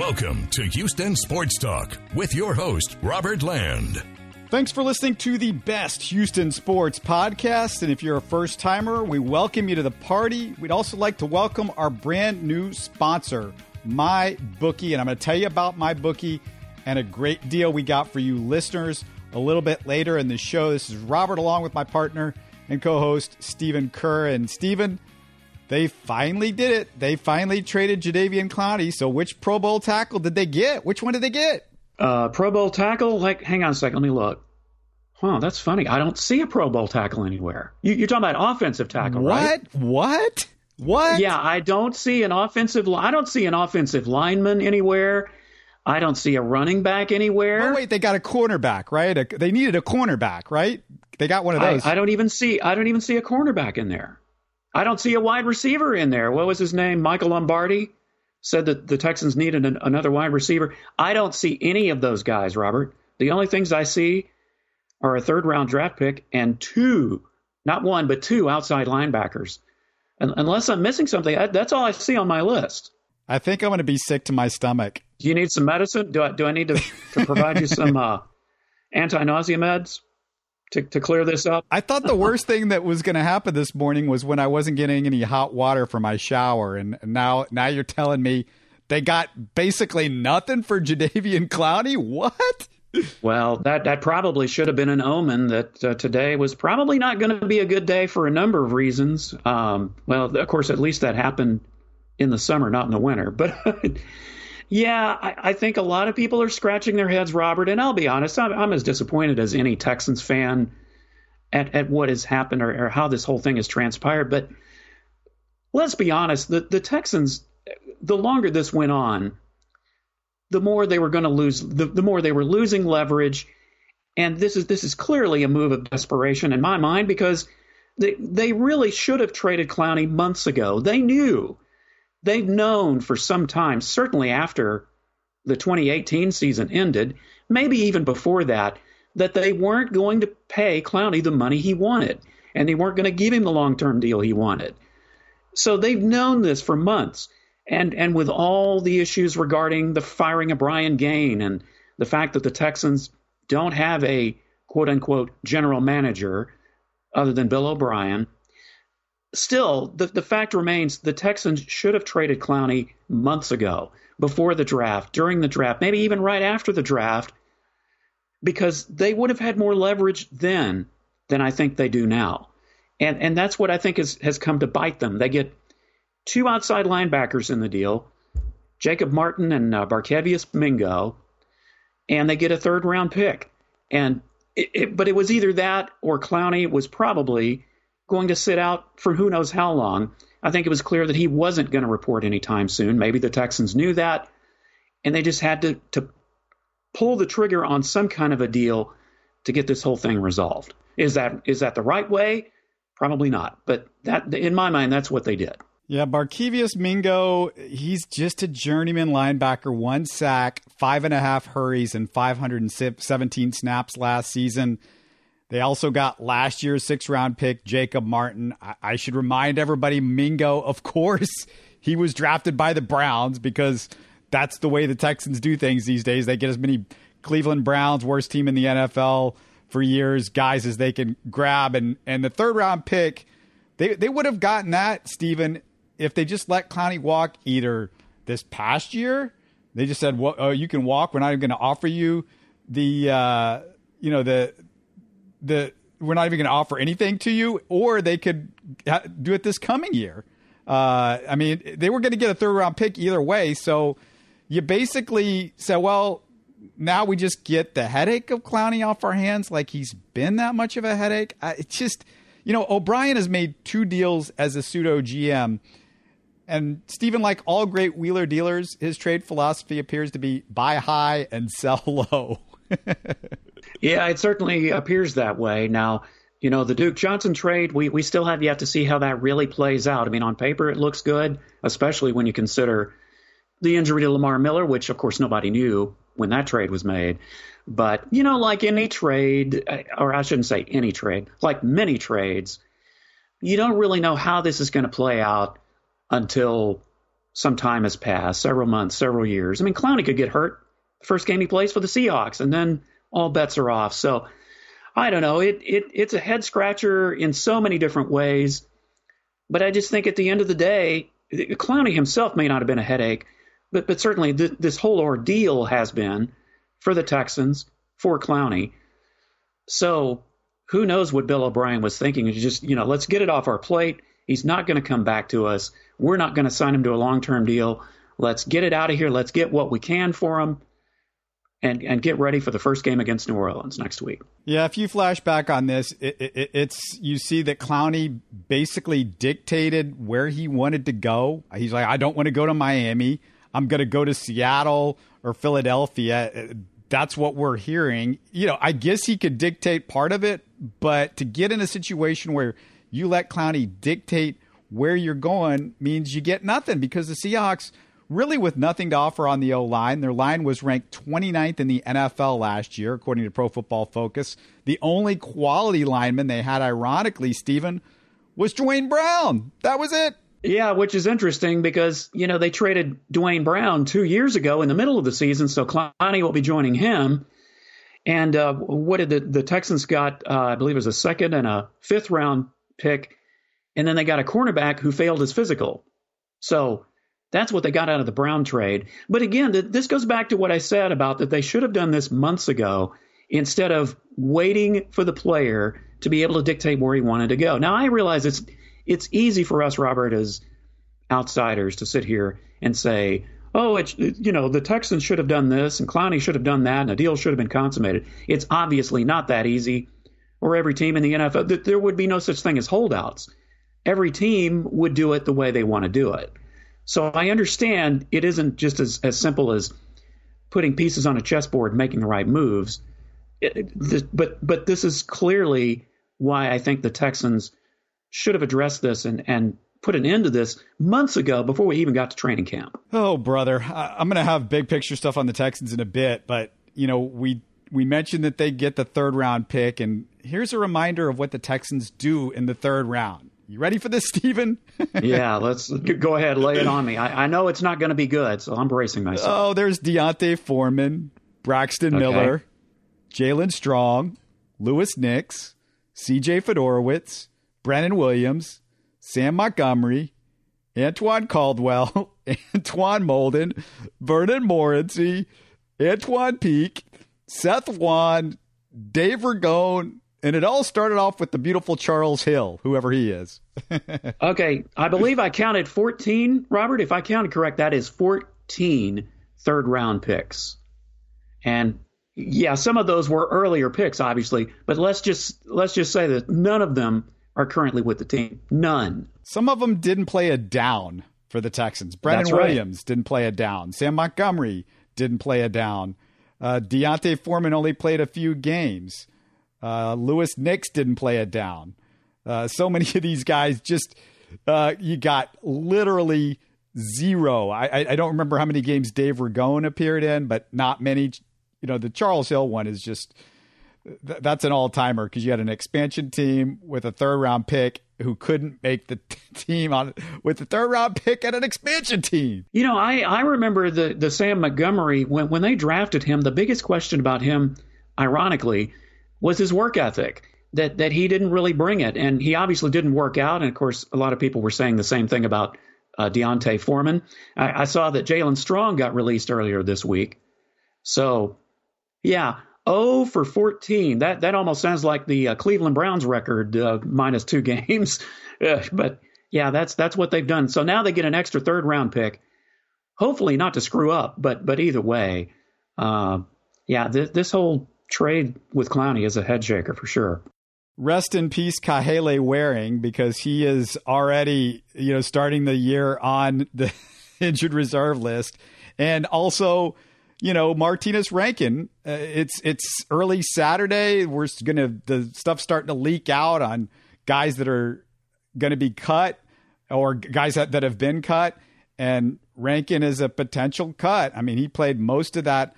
Welcome to Houston Sports Talk with your host, Robert Land. Thanks for listening to the best Houston sports podcast. And if you're a first timer, we welcome you to the party. We'd also like to welcome our brand new sponsor, My Bookie. And I'm going to tell you about My Bookie and a great deal we got for you listeners a little bit later in the show. This is Robert along with my partner and co host, Stephen Kerr. And Stephen, they finally did it. They finally traded Jadeveon Clowney. So which Pro Bowl tackle did they get? Which one did they get? Uh, Pro Bowl tackle? Like, hang on a second. Let me look. Huh, that's funny. I don't see a Pro Bowl tackle anywhere. You, are talking about offensive tackle, what? right? What? What? Yeah, I don't see an offensive. I don't see an offensive lineman anywhere. I don't see a running back anywhere. Oh, wait, they got a cornerback, right? A, they needed a cornerback, right? They got one of those. I, I, don't even see. I don't even see a cornerback in there. I don't see a wide receiver in there. What was his name? Michael Lombardi said that the Texans needed an, another wide receiver. I don't see any of those guys, Robert. The only things I see are a third round draft pick and two, not one, but two outside linebackers. And unless I'm missing something, I, that's all I see on my list. I think I'm going to be sick to my stomach. Do you need some medicine? Do I, do I need to, to provide you some uh, anti nausea meds? To, to clear this up? I thought the worst thing that was going to happen this morning was when I wasn't getting any hot water for my shower, and now now you're telling me they got basically nothing for Jadeveon Clowney. What? Well, that that probably should have been an omen that uh, today was probably not going to be a good day for a number of reasons. Um, well, of course, at least that happened in the summer, not in the winter. But yeah, I, I, think a lot of people are scratching their heads, Robert. And I'll be honest, I'm, I'm as disappointed as any Texans fan at, at what has happened or, or how this whole thing has transpired. But let's be honest, the, the Texans, the longer this went on, the more they were going to lose, the, the more they were losing leverage. And this is this is clearly a move of desperation in my mind because they they really should have traded Clowney months ago. They knew, they've known for some time, certainly after the 2018 season ended, maybe even before that, that they weren't going to pay Clowney the money he wanted, and they weren't going to give him the long term deal he wanted. So they've known this for months. And, and with all the issues regarding the firing of Brian Gaine and the fact that the Texans don't have a quote unquote general manager other than Bill O'Brien, still, the, the fact remains the Texans should have traded Clowney months ago, before the draft, during the draft, maybe even right after the draft, because they would have had more leverage then than I think they do now. And and that's what I think is, has come to bite them. They get two outside linebackers in the deal, Jacob Martin and uh, Barkevious Mingo, and they get a third round pick. And it, it, but it was either that or Clowney was probably going to sit out for who knows how long. I think it was clear that he wasn't going to report anytime soon. Maybe the Texans knew that, and they just had to, to pull the trigger on some kind of a deal to get this whole thing resolved. Is that is that the right way? Probably not. But that in my mind, that's what they did. Yeah, Barkevious Mingo, he's just a journeyman linebacker, one sack, five and a half hurries, and 517 snaps last season. They also got last year's six round pick, Jacob Martin. I, I should remind everybody Mingo, of course, he was drafted by the Browns because that's the way the Texans do things these days. They get as many Cleveland Browns, worst team in the NFL for years, guys as they can grab. And, and the third round pick, they, they would have gotten that, Stephen, if they just let Clowney walk either this past year. They just said, well, oh, you can walk. We're not even going to offer you the, uh, you know, the, the we're not even going to offer anything to you, or they could ha- do it this coming year. Uh, I mean, they were going to get a third round pick either way. So you basically said, well, now we just get the headache of Clowney off our hands, like he's been that much of a headache. I, it's just, you know, O'Brien has made two deals as a pseudo GM. And Stephen, like all great wheeler dealers, his trade philosophy appears to be buy high and sell low. Yeah, it certainly appears that way. Now, you know, the Duke Johnson trade, we, we still have yet to see how that really plays out. I mean, on paper, it looks good, especially when you consider the injury to Lamar Miller, which, of course, nobody knew when that trade was made. But, you know, like any trade, uh, or I shouldn't say any trade, like many trades, you don't really know how this is going to play out until some time has passed, several months, several years. I mean, Clowney could get hurt the first game he plays for the Seahawks, and then all bets are off. So I don't know. It it it's a head scratcher in so many different ways. But I just think at the end of the day, Clowney himself may not have been a headache, but but certainly th- this whole ordeal has been for the Texans for Clowney. So who knows what Bill O'Brien was thinking? It's just you know let's get it off our plate. He's not going to come back to us. We're not going to sign him to a long term deal. Let's get it out of here. Let's get what we can for him and and get ready for the first game against New Orleans next week. Yeah, if you flash back on this, it, it, it's you see that Clowney basically dictated where he wanted to go. He's like, I don't want to go to Miami. I'm going to go to Seattle or Philadelphia. Uh, that's what we're hearing. You know, I guess he could dictate part of it, but to get in a situation where you let Clowney dictate where you're going means you get nothing because the Seahawks – really with nothing to offer on the O line. Their line was ranked 29th in the NFL last year, according to Pro Football Focus. The only quality lineman they had, ironically, Stephen, was Dwayne Brown. That was it. Yeah, which is interesting because, you know, they traded Dwayne Brown two years ago in the middle of the season, so Clowney will be joining him. And uh, what did the, the Texans got? Uh, I believe it was a second and a fifth round pick. And then they got a cornerback who failed his physical. So that's what they got out of the Brown trade. But again, this goes back to what I said about that they should have done this months ago instead of waiting for the player to be able to dictate where he wanted to go. Now I realize it's it's easy for us, Robert, as outsiders, to sit here and say, "Oh, it's you know the Texans should have done this and Clowney should have done that and a deal should have been consummated." It's obviously not that easy. Or every team in the NFL, there would be no such thing as holdouts. Every team would do it the way they want to do it. So I understand it isn't just as, as simple as putting pieces on a chessboard, and making the right moves. It, this, but but this is clearly why I think the Texans should have addressed this and and put an end to this months ago before we even got to training camp. Oh, brother, I'm going to have big picture stuff on the Texans in a bit, but you know we we mentioned that they get the third round pick, and here's a reminder of what the Texans do in the third round. You ready for this, Stephen? yeah, let's go ahead, lay it on me. I, I know it's not going to be good, so I'm bracing myself. Oh, there's D'Onta Foreman, Braxton okay. Miller, Jalen Strong, Louis Nix, C.J. Fiedorowicz, Brennan Williams, Sam Montgomery, Antoine Caldwell, Antwan Molden, Vernon Morency, Antwan Peek, Seth Wand, Dave Ragone, and it all started off with the beautiful Charles Hill, whoever he is. okay, I believe I counted 14, Robert. If I counted correct, that is 14 third round picks. And yeah, some of those were earlier picks, obviously, but let's just let's just say that none of them are currently with the team. None. Some of them didn't play a down for the Texans. Brennan Williams didn't play a down. Sam Montgomery didn't play a down. Uh, D'Onta Foreman only played a few games. Uh, Louis Nix didn't play it down. Uh, so many of these guys just uh, you got literally zero. I, I don't remember how many games Dave Ragone appeared in, but not many. You know, the Charles Hill one is just th- that's an all timer because you had an expansion team with a third round pick who couldn't make the t- team on with the third round pick and an expansion team. You know, I I remember the the Sam Montgomery when when they drafted him. The biggest question about him, ironically was his work ethic that that he didn't really bring it, and he obviously didn't work out. And of course, a lot of people were saying the same thing about uh, D'Onta Foreman. I, I saw that Jalen Strong got released earlier this week, so yeah. Oh for 14. That that almost sounds like the uh, Cleveland Browns record uh, minus two games. but yeah, that's that's what they've done. So now they get an extra third round pick. Hopefully not to screw up, but but either way, uh, yeah, th- this whole trade with Clowney is a head shaker for sure. Rest in peace, Kahale Warring, because he is already, you know, starting the year on the injured reserve list, and also, you know, Martinez Rankin. Uh, it's it's early Saturday. We're gonna the stuff starting to leak out on guys that are going to be cut or guys that, that have been cut, and Rankin is a potential cut. I mean, he played most of that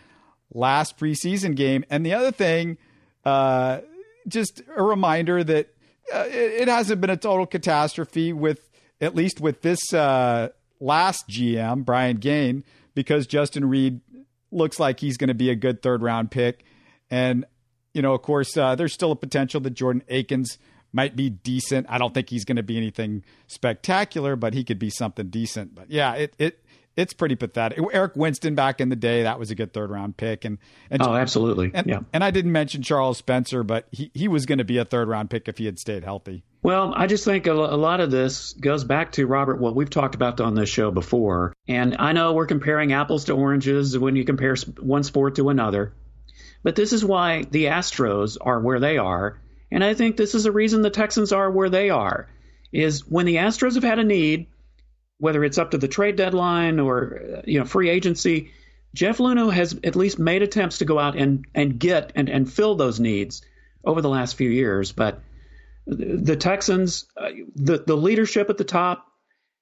last preseason game. And the other thing, uh, just a reminder that uh, it, it, hasn't been a total catastrophe with at least with this uh, last GM, Brian Gaine, because Justin Reid looks like he's going to be a good third round pick. And, you know, of course, uh, there's still a potential that Jordan Akins might be decent. I don't think he's going to be anything spectacular, but he could be something decent. But yeah, it, it, it's pretty pathetic. Eric Winston back in the day, that was a good third round pick. And, and oh, absolutely. And, yeah. And I didn't mention Charles Spencer, but he, he was going to be a third round pick if he had stayed healthy. Well, I just think a, a lot of this goes back to Robert, what we've talked about on this show before. And I know we're comparing apples to oranges when you compare one sport to another. But this is why the Astros are where they are. And I think this is the reason the Texans are where they are. Is when the Astros have had a need, whether it's up to the trade deadline or you know free agency, Jeff Luhnow has at least made attempts to go out and, and get and, and fill those needs over the last few years. But the Texans, uh, the the leadership at the top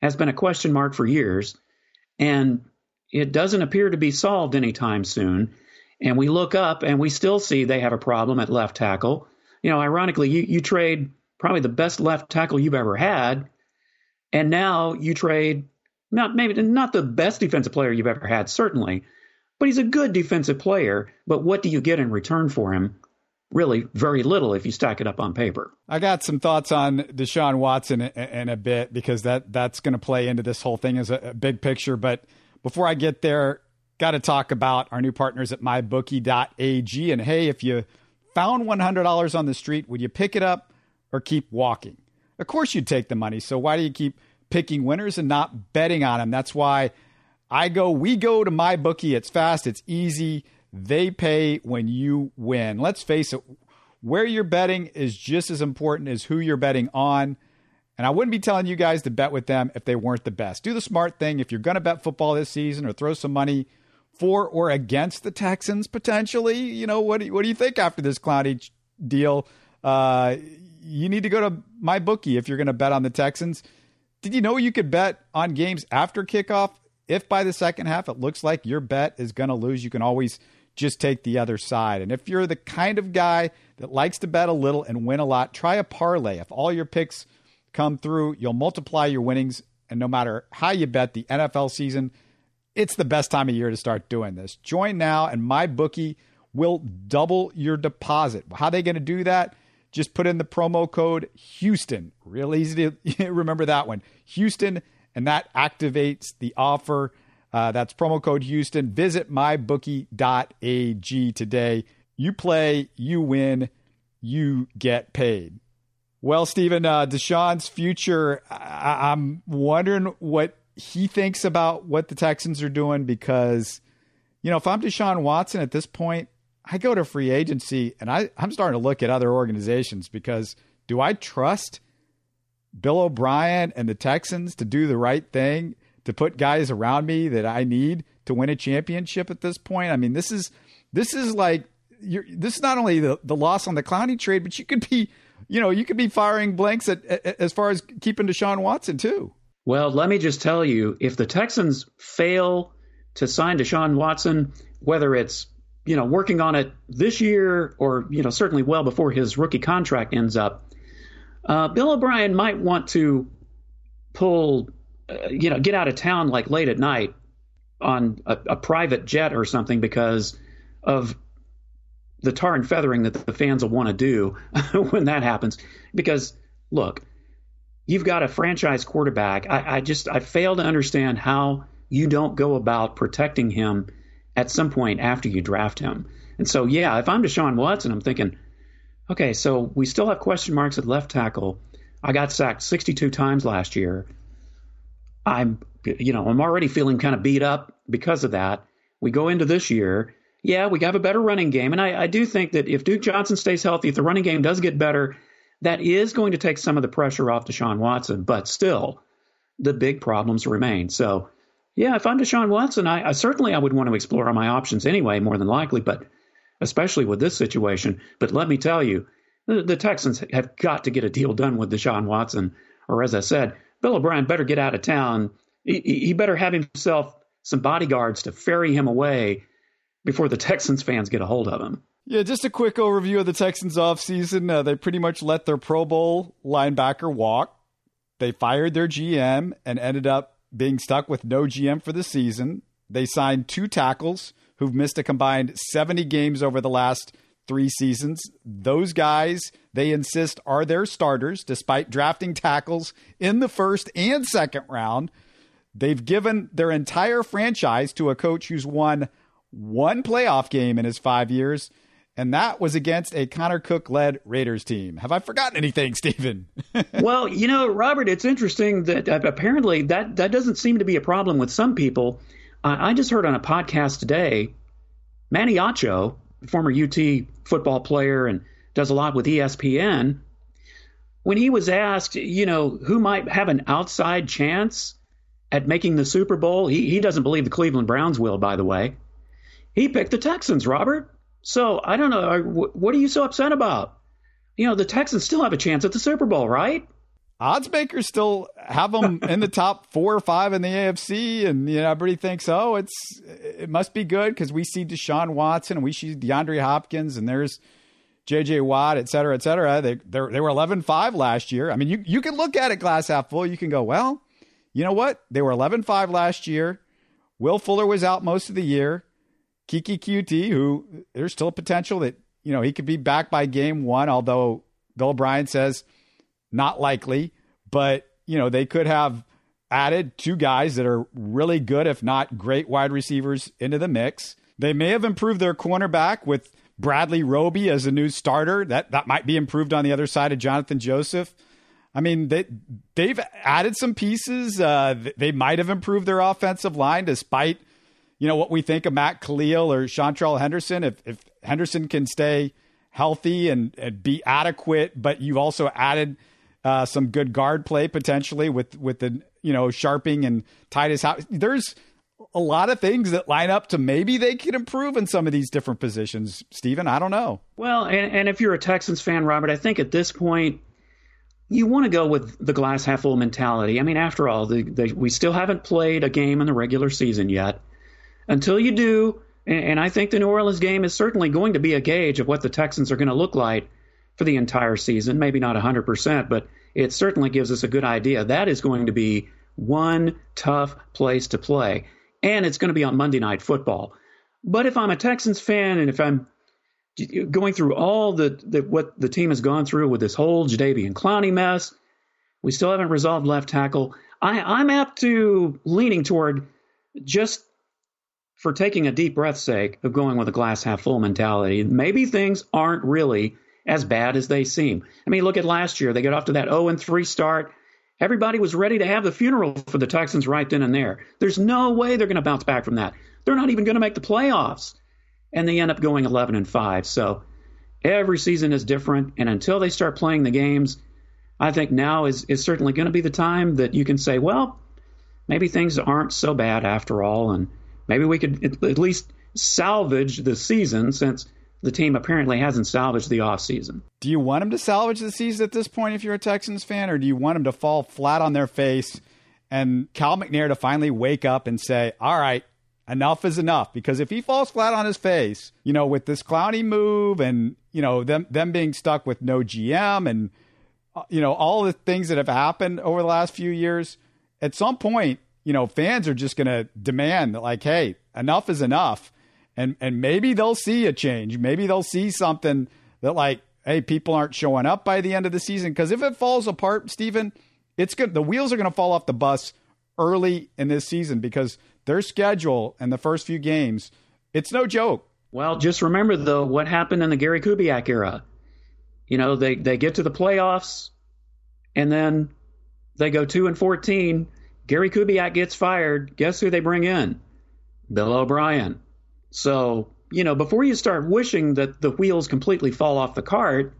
has been a question mark for years, and it doesn't appear to be solved anytime soon. And we look up and we still see they have a problem at left tackle. You know, ironically, you, you trade probably the best left tackle you've ever had, and now you trade not maybe not the best defensive player you've ever had, certainly, but he's a good defensive player. But what do you get in return for him? Really, very little if you stack it up on paper. I got some thoughts on Deshaun Watson in, a bit because that that's going to play into this whole thing as a, a big picture. But before I get there, got to talk about our new partners at mybookie.ag. And hey, if you found $100 on the street, would you pick it up or keep walking? Of course, you'd take the money. So why do you keep picking winners and not betting on them? That's why I go, we go to my bookie. It's fast, it's easy. They pay when you win. Let's face it, where you're betting is just as important as who you're betting on. And I wouldn't be telling you guys to bet with them if they weren't the best. Do the smart thing. If you're going to bet football this season or throw some money for or against the Texans potentially, you know, what do you, what do you think after this Clowney deal? Uh, you need to go to my bookie if you're going to bet on the Texans. Did you know you could bet on games after kickoff? If by the second half it looks like your bet is going to lose, you can always just take the other side. And if you're the kind of guy that likes to bet a little and win a lot, try a parlay. If all your picks come through, you'll multiply your winnings. And no matter how you bet the NFL season, it's the best time of year to start doing this. Join now, and my bookie will double your deposit. How are they going to do that? Just put in the promo code Houston. Real easy to remember that one. Houston, and that activates the offer. Uh, that's promo code Houston. Visit mybookie.ag today. You play, you win, you get paid. Well, Stephen, uh, Deshaun's future, I- I'm wondering what he thinks about what the Texans are doing because, you know, if I'm Deshaun Watson at this point, I go to free agency and I, I'm starting to look at other organizations because do I trust Bill O'Brien and the Texans to do the right thing? to put guys around me that I need to win a championship at this point. I mean, this is this is like this is not only the, the loss on the Clowney trade, but you could be, you know, you could be firing blanks at, at, as far as keeping Deshaun Watson too. Well, let me just tell you, if the Texans fail to sign Deshaun Watson, whether it's you know working on it this year or you know certainly well before his rookie contract ends up, uh, Bill O'Brien might want to pull you know, get out of town like late at night on a, a, private jet or something because of the tar and feathering that the fans will want to do when that happens. Because look, you've got a franchise quarterback. I, I just I fail to understand how you don't go about protecting him at some point after you draft him. And so, yeah, if I'm Deshaun Watson, I'm thinking, okay, so we still have question marks at left tackle. I got sacked 62 times last year. I'm, you know, I'm already feeling kind of beat up because of that. We go into this year, yeah, we have a better running game, and I, I do think that if Duke Johnson stays healthy, if the running game does get better, that is going to take some of the pressure off Deshaun Watson. But still, the big problems remain. So, yeah, if I'm Deshaun Watson, I, I certainly I would want to explore my options anyway, more than likely, but especially with this situation. But let me tell you, the, the Texans have got to get a deal done with Deshaun Watson, or as I said, Bill O'Brien better get out of town. He, he better have himself some bodyguards to ferry him away before the Texans fans get a hold of him. Yeah, just a quick overview of the Texans offseason. Uh, they pretty much let their Pro Bowl linebacker walk. They fired their GM and ended up being stuck with no GM for the season. They signed two tackles who've missed a combined 70 games over the last three seasons. Those guys, they insist, are their starters, despite drafting tackles in the first and second round. They've given their entire franchise to a coach who's won one playoff game in his five years, and that was against a Connor Cook led Raiders team. Have I forgotten anything, Stephen? well, you know, Robert, it's interesting that apparently that, that doesn't seem to be a problem with some people. I just heard on a podcast today, Manny Acho, former UT football player and does a lot with ESPN, when he was asked, you know, who might have an outside chance at making the Super Bowl, he, he doesn't believe the Cleveland Browns will, by the way. He picked the Texans, Robert. So I don't know. What are you so upset about? You know, the Texans still have a chance at the Super Bowl, right? Odds makers still have them in the top four or five in the AFC, and you know everybody thinks, oh, it's it must be good because we see Deshaun Watson and we see DeAndre Hopkins, and there's J.J. Watt, et cetera, et cetera. They they were 11-5 last year. I mean, you you can look at it glass half full. You can go, well, you know what? They were 11-5 last year. Will Fuller was out most of the year. Keke Coutee, who there's still potential that you know he could be back by game one, although Bill O'Brien says not likely. But you know they could have added two guys that are really good, if not great, wide receivers into the mix. They may have improved their cornerback with Bradley Roby as a new starter. That that might be improved on the other side of Jonathan Joseph. I mean, they they've added some pieces. Uh, they might have improved their offensive line despite you know, what we think of Matt Kalil or Seantrel Henderson. If, if Henderson can stay healthy and, and be adequate, but you've also added uh, some good guard play potentially with, with the, you know, Scharping and House. There's a lot of things that line up to maybe they could improve in some of these different positions. Stephen, I don't know. Well, and, and if you're a Texans fan, Robert, I think at this point, you want to go with the glass half full mentality. I mean, after all, the, the, we still haven't played a game in the regular season yet until you do, and I think the New Orleans game is certainly going to be a gauge of what the Texans are going to look like for the entire season. Maybe not 100%, but it certainly gives us a good idea. That is going to be one tough place to play, and it's going to be on Monday Night Football. But if I'm a Texans fan and if I'm going through all the, the what the team has gone through with this whole Jadeveon Clowney mess, we still haven't resolved left tackle. I, I'm apt to leaning toward just for taking a deep breath's sake of going with a glass half full mentality. Maybe things aren't really as bad as they seem. I mean, look at last year. They got off to that 0 3 start. Everybody was ready to have the funeral for the Texans right then and there. There's no way they're going to bounce back from that. They're not even going to make the playoffs. And they end up going 11 and 5. So every season is different. And until they start playing the games, I think now is, is certainly going to be the time that you can say, well, maybe things aren't so bad after all. And maybe we could at least salvage the season since the team apparently hasn't salvaged the offseason. Do you want them to salvage the season at this point if you're a Texans fan, or do you want them to fall flat on their face and Cal McNair to finally wake up and say, all right, enough is enough? Because if he falls flat on his face, you know, with this Clowney move and, you know, them, them being stuck with no GM and, uh, you know, all the things that have happened over the last few years, at some point, you know, fans are just going to demand that, like, hey, enough is enough. And, and maybe they'll see a change. Maybe they'll see something that, like, hey, people aren't showing up by the end of the season. Because if it falls apart, Stephen, it's good. The wheels are going to fall off the bus early in this season because their schedule and the first few games, it's no joke. Well, just remember, though, what happened in the Gary Kubiak era. You know, they, they get to the playoffs and then they go 2 and 14 Gary Kubiak gets fired. Guess who they bring in? Bill O'Brien. So, you know, before you start wishing that the wheels completely fall off the cart,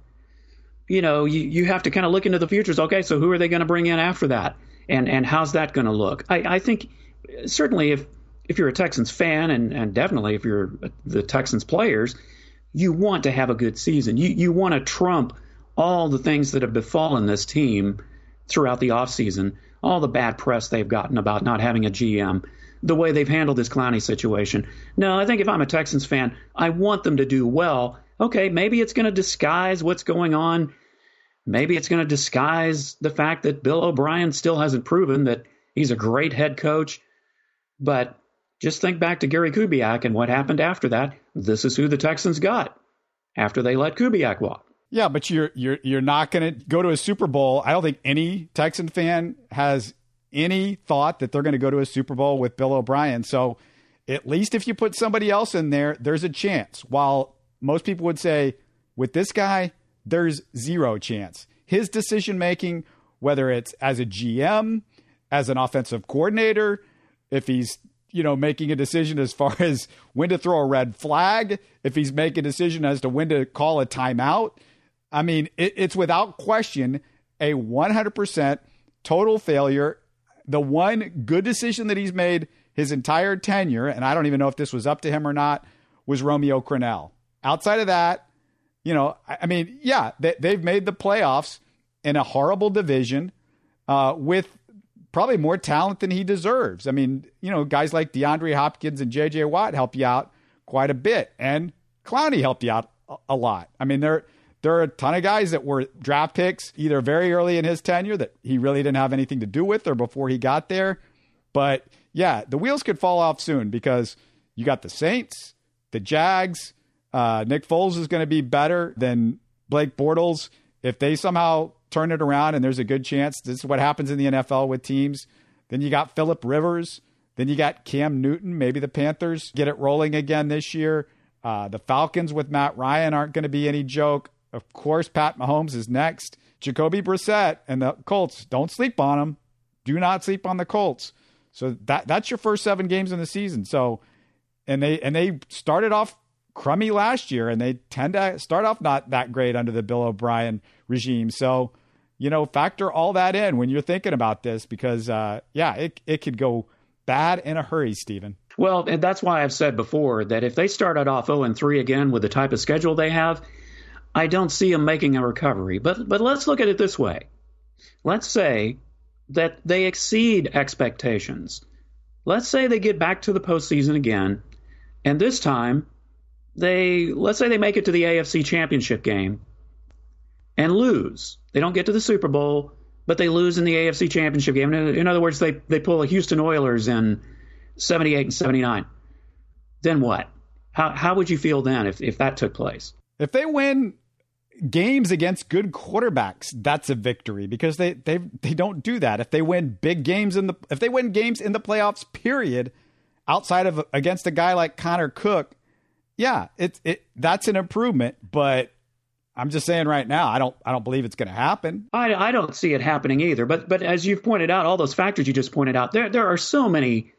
you know, you, you have to kind of look into the futures. Okay, so who are they going to bring in after that? And and how's that going to look? I, I think certainly if if you're a Texans fan and, and definitely if you're the Texans players, you want to have a good season. You you want to trump all the things that have befallen this team throughout the offseason all the bad press they've gotten about not having a GM, the way they've handled this Clowney situation. No, I think if I'm a Texans fan, I want them to do well. Okay, maybe it's going to disguise what's going on. Maybe it's going to disguise the fact that Bill O'Brien still hasn't proven that He's a great head coach. But just think back to Gary Kubiak and what happened after that. This is who the Texans got after they let Kubiak walk. Yeah, but you're you're you're not going to go to a Super Bowl. I don't think any Texan fan has any thought that they're going to go to a Super Bowl with Bill O'Brien. So, at least if you put somebody else in there, there's a chance. While most people would say with this guy, there's zero chance. His decision making, whether it's as a GM, as an offensive coordinator, if he's you know making a decision as far as when to throw a red flag, if he's making a decision as to when to call a timeout I mean, it, it's without question a 100% total failure. The one good decision that he's made his entire tenure, and I don't even know if this was up to him or not, was Romeo Crennel. Outside of that, you know, I, I mean, yeah, they, have made the playoffs in a horrible division uh, with probably more talent than he deserves. I mean, you know, guys like DeAndre Hopkins and J.J. Watt help you out quite a bit, and Clowney helped you out a, a lot. I mean, they're there are a ton of guys that were draft picks either very early in his tenure that he really didn't have anything to do with or before he got there. But yeah, the wheels could fall off soon because you got the Saints, the Jags. Uh, Nick Foles is going to be better than Blake Bortles. If they somehow turn it around and there's a good chance this is what happens in the NFL with teams, then you got Philip Rivers. Then you got Cam Newton. Maybe the Panthers get it rolling again this year. Uh, the Falcons with Matt Ryan aren't going to be any joke. Of course, Pat Mahomes is next. Jacoby Brissett and the Colts. Don't sleep on them. Do not sleep on the Colts. So that that's your first seven games in the season. So and they and they started off crummy last year, and they tend to start off not that great under the Bill O'Brien regime. So you know, factor all that in when you're thinking about this, because uh, yeah, it it could go bad in a hurry, Stephen. Well, and that's why I've said before that if they started off 0 and 3 again with the type of schedule they have, I don't see them making a recovery. But but let's look at it this way. Let's say that they exceed expectations. Let's say they get back to the postseason again, and this time they let's say they make it to the AFC Championship game and lose. They don't get to the Super Bowl, but they lose in the AFC Championship game. In other words, they they pull a Houston Oilers in 78 and 79. Then what? How how would you feel then if if that took place? If they win games against good quarterbacks, that's a victory because they they they don't do that. If they win big games in the if they win games in the playoffs, period, outside of against a guy like Connor Cook, yeah, it's it that's an improvement. But I'm just saying right now, I don't I don't believe it's going to happen. I, I don't see it happening either. But but as you've pointed out, all those factors you just pointed out, there there are so many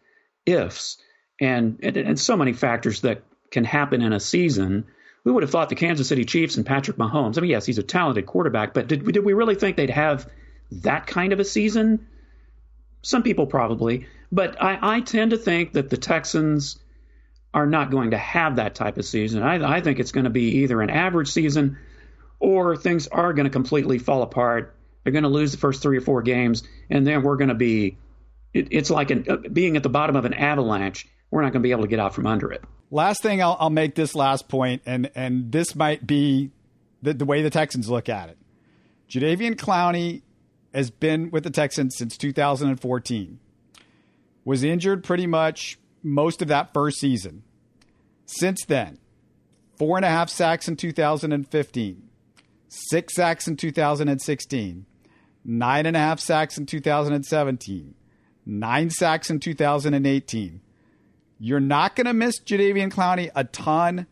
ifs and and, and so many factors that can happen in a season we would have thought the Kansas City Chiefs and Patrick Mahomes. I mean, yes, he's a talented quarterback, but did did we really think they'd have that kind of a season? Some people probably, but I, I tend to think that the Texans are not going to have that type of season. I, I think it's going to be either an average season or things are going to completely fall apart. They're going to lose the first three or four games, and then we're going to be. It, it's like an, uh, being at the bottom of an avalanche. We're not going to be able to get out from under it. Last thing, I'll, I'll make this last point, and and this might be the, the way the Texans look at it. Jadeveon Clowney has been with the Texans since 2014. Was injured pretty much most of that first season. Since then, four and a half sacks in 2015, six sacks in 2016, nine and a half sacks in 2017, nine sacks in 2018. You're not going to miss Jadeveon Clowney a ton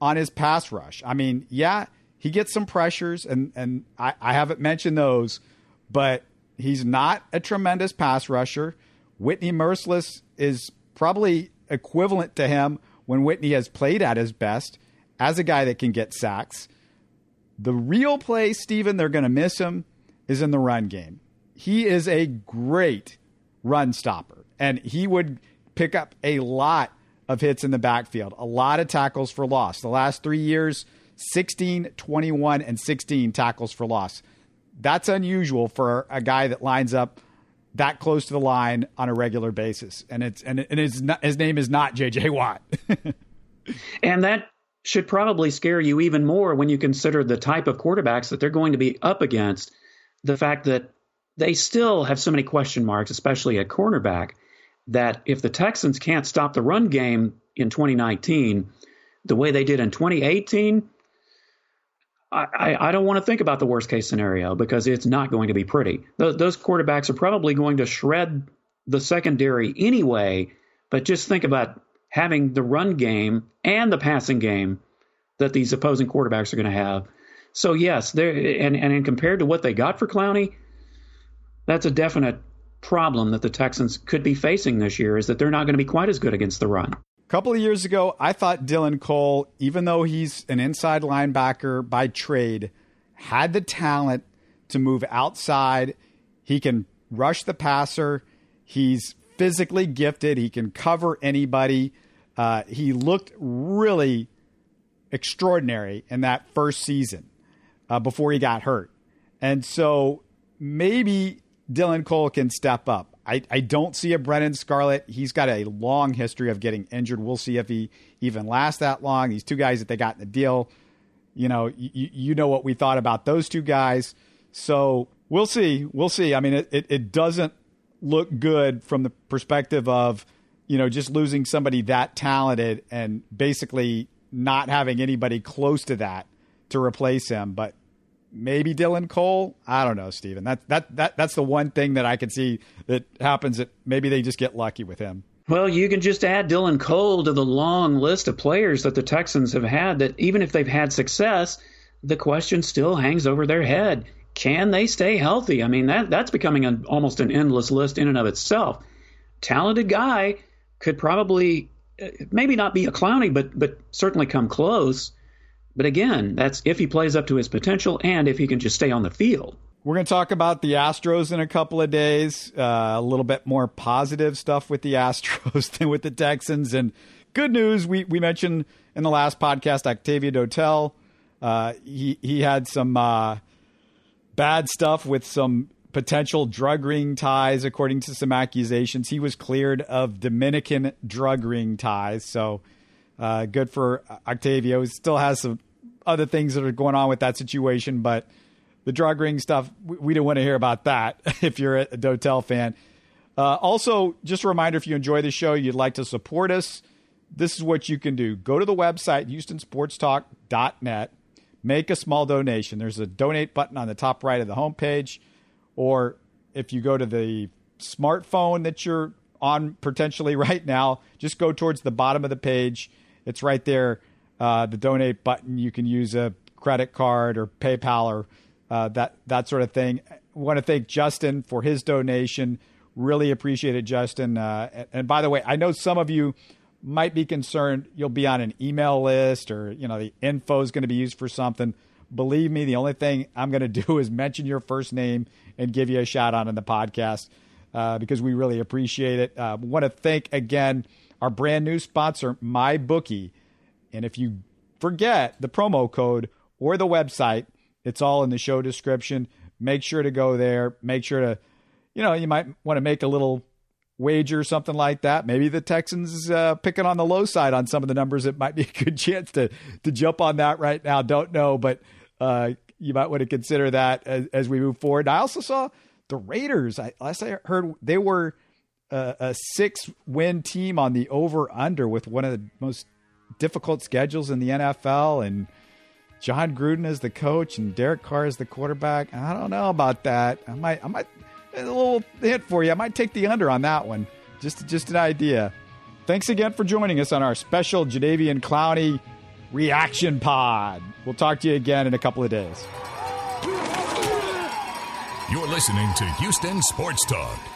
on his pass rush. I mean, yeah, he gets some pressures, and and I, I haven't mentioned those, but he's not a tremendous pass rusher. Whitney Mercilus is probably equivalent to him when Whitney has played at his best as a guy that can get sacks. The real play, Stephen, they're going to miss him is in the run game. He is a great run stopper, and he would pick up a lot of hits in the backfield, a lot of tackles for loss. The last three years, 16, 21, and 16 tackles for loss. That's unusual for a guy that lines up that close to the line on a regular basis. And it's and, and it's not, his name is not JJ Watt. and that should probably scare you even more when you consider the type of quarterbacks that they're going to be up against. The fact that they still have so many question marks, especially at cornerback, that if the Texans can't stop the run game in 2019 the way they did in 2018, I, I, don't want to think about the worst case scenario because it's not going to be pretty. Those, those quarterbacks are probably going to shred the secondary anyway, but just think about having the run game and the passing game that these opposing quarterbacks are going to have. So yes, there and and compared to what they got for Clowney, that's a definite problem that the Texans could be facing this year is that they're not going to be quite as good against the run. A couple of years ago, I thought Dylan Cole, even though he's an inside linebacker by trade, had the talent to move outside. He can rush the passer. He's physically gifted. He can cover anybody. Uh, he looked really extraordinary in that first season uh, before he got hurt. And so maybe Dylan Cole can step up. I, I don't see a Brennan Scarlett. He's got a long history of getting injured. We'll see if he even lasts that long. These two guys that they got in the deal, you know, you, you know what we thought about those two guys. So we'll see. We'll see. I mean, it, it, it doesn't look good from the perspective of, you know, just losing somebody that talented and basically not having anybody close to that to replace him. But maybe Dylan Cole. I don't know, Stephen. That that that that's the one thing that I can see that happens that maybe they just get lucky with him. Well, you can just add Dylan Cole to the long list of players that the Texans have had that even if they've had success, the question still hangs over their head. Can they stay healthy? I mean, that that's becoming an, almost an endless list in and of itself. Talented guy could probably uh, maybe not be a Clowney, but but certainly come close. But again, that's if he plays up to his potential and if he can just stay on the field. We're going to talk about the Astros in a couple of days. Uh, a little bit more positive stuff with the Astros than with the Texans. And good news, we, we mentioned in the last podcast Octavio Dotel. Uh, he, he had some uh, bad stuff with some potential drug ring ties, according to some accusations. He was cleared of Dominican drug ring ties. So uh, good for Octavio. He still has some other things that are going on with that situation, but the drug ring stuff, we, we don't want to hear about that if you're a Dotel fan. Uh, also, just a reminder if you enjoy the show, you'd like to support us, this is what you can do. Go to the website, houstonsportstalk.net, make a small donation. There's a donate button on the top right of the homepage, or if you go to the smartphone that you're on potentially right now, just go towards the bottom of the page. It's right there uh, the donate button. You can use a credit card or PayPal or uh, that that sort of thing. I want to thank Justin for his donation. Really appreciate it, Justin. Uh, and, by the way, I know some of you might be concerned you'll be on an email list or you know the info is going to be used for something. Believe me, the only thing I'm going to do is mention your first name and give you a shout out in the podcast uh, because we really appreciate it. Uh, want to thank again our brand new sponsor, MyBookie. And if you forget the promo code or the website, it's all in the show description. Make sure to go there. Make sure to, you know, you might want to make a little wager, or something like that. Maybe the Texans uh, picking on the low side on some of the numbers. It might be a good chance to to jump on that right now. Don't know, but uh, you might want to consider that as, as, we move forward. I also saw the Raiders. I, last I heard they were a six win team on the over under with one of the most difficult schedules in the NFL and Jon Gruden is the coach and Derek Carr is the quarterback. I don't know about that. I might, I might, a little hint for you. I might take the under on that one. Just, just an idea. Thanks again for joining us on our special Jadeveon Clowney reaction pod. We'll talk to you again in a couple of days. You're listening to Houston Sports Talk.